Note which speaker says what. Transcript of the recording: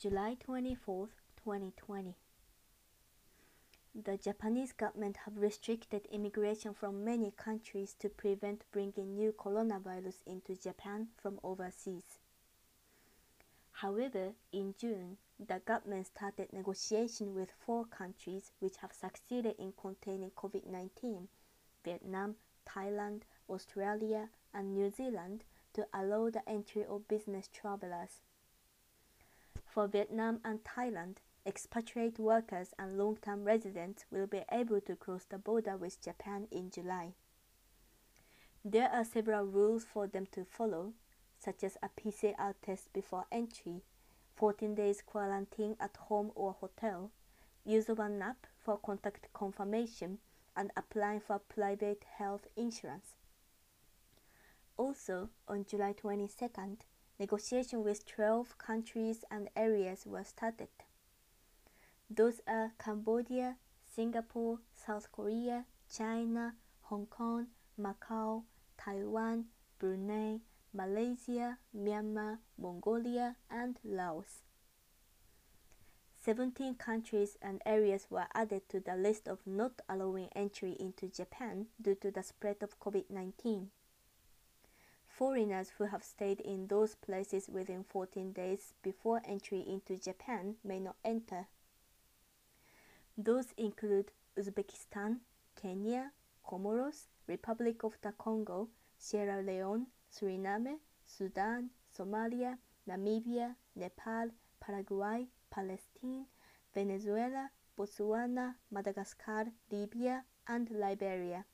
Speaker 1: July 24, 2020. The Japanese government have restricted immigration from many countries to prevent bringing new coronavirus into Japan from overseas. However, in June, the government started negotiation with four countries which have succeeded in containing COVID-19, Vietnam, Thailand, Australia, and New Zealand to allow the entry of business travelers. For Vietnam and Thailand, expatriate workers and long-term residents will be able to cross the border with Japan in July. There are several rules for them to follow, such as a PCR test before entry, 14 days quarantine at home or hotel, use of an app for contact confirmation, and applying for private health insurance. Also, on July 22nd, negotiations with 12 countries and areas were started. Those are Cambodia, Singapore, South Korea, China, Hong Kong, Macau, Taiwan, Brunei, Malaysia, Myanmar, Mongolia, and Laos. 17 countries and areas were added to the list of not allowing entry into Japan due to the spread of COVID 19. Foreigners who have stayed in those places within 14 days before entry into Japan may not enter. Those include Uzbekistan, Kenya, Comoros, Republic of the Congo, Sierra Leone, Suriname, Sudan, Somalia, Namibia, Nepal, Paraguay, Palestine, Venezuela, Botswana, Madagascar, Libya, and Liberia.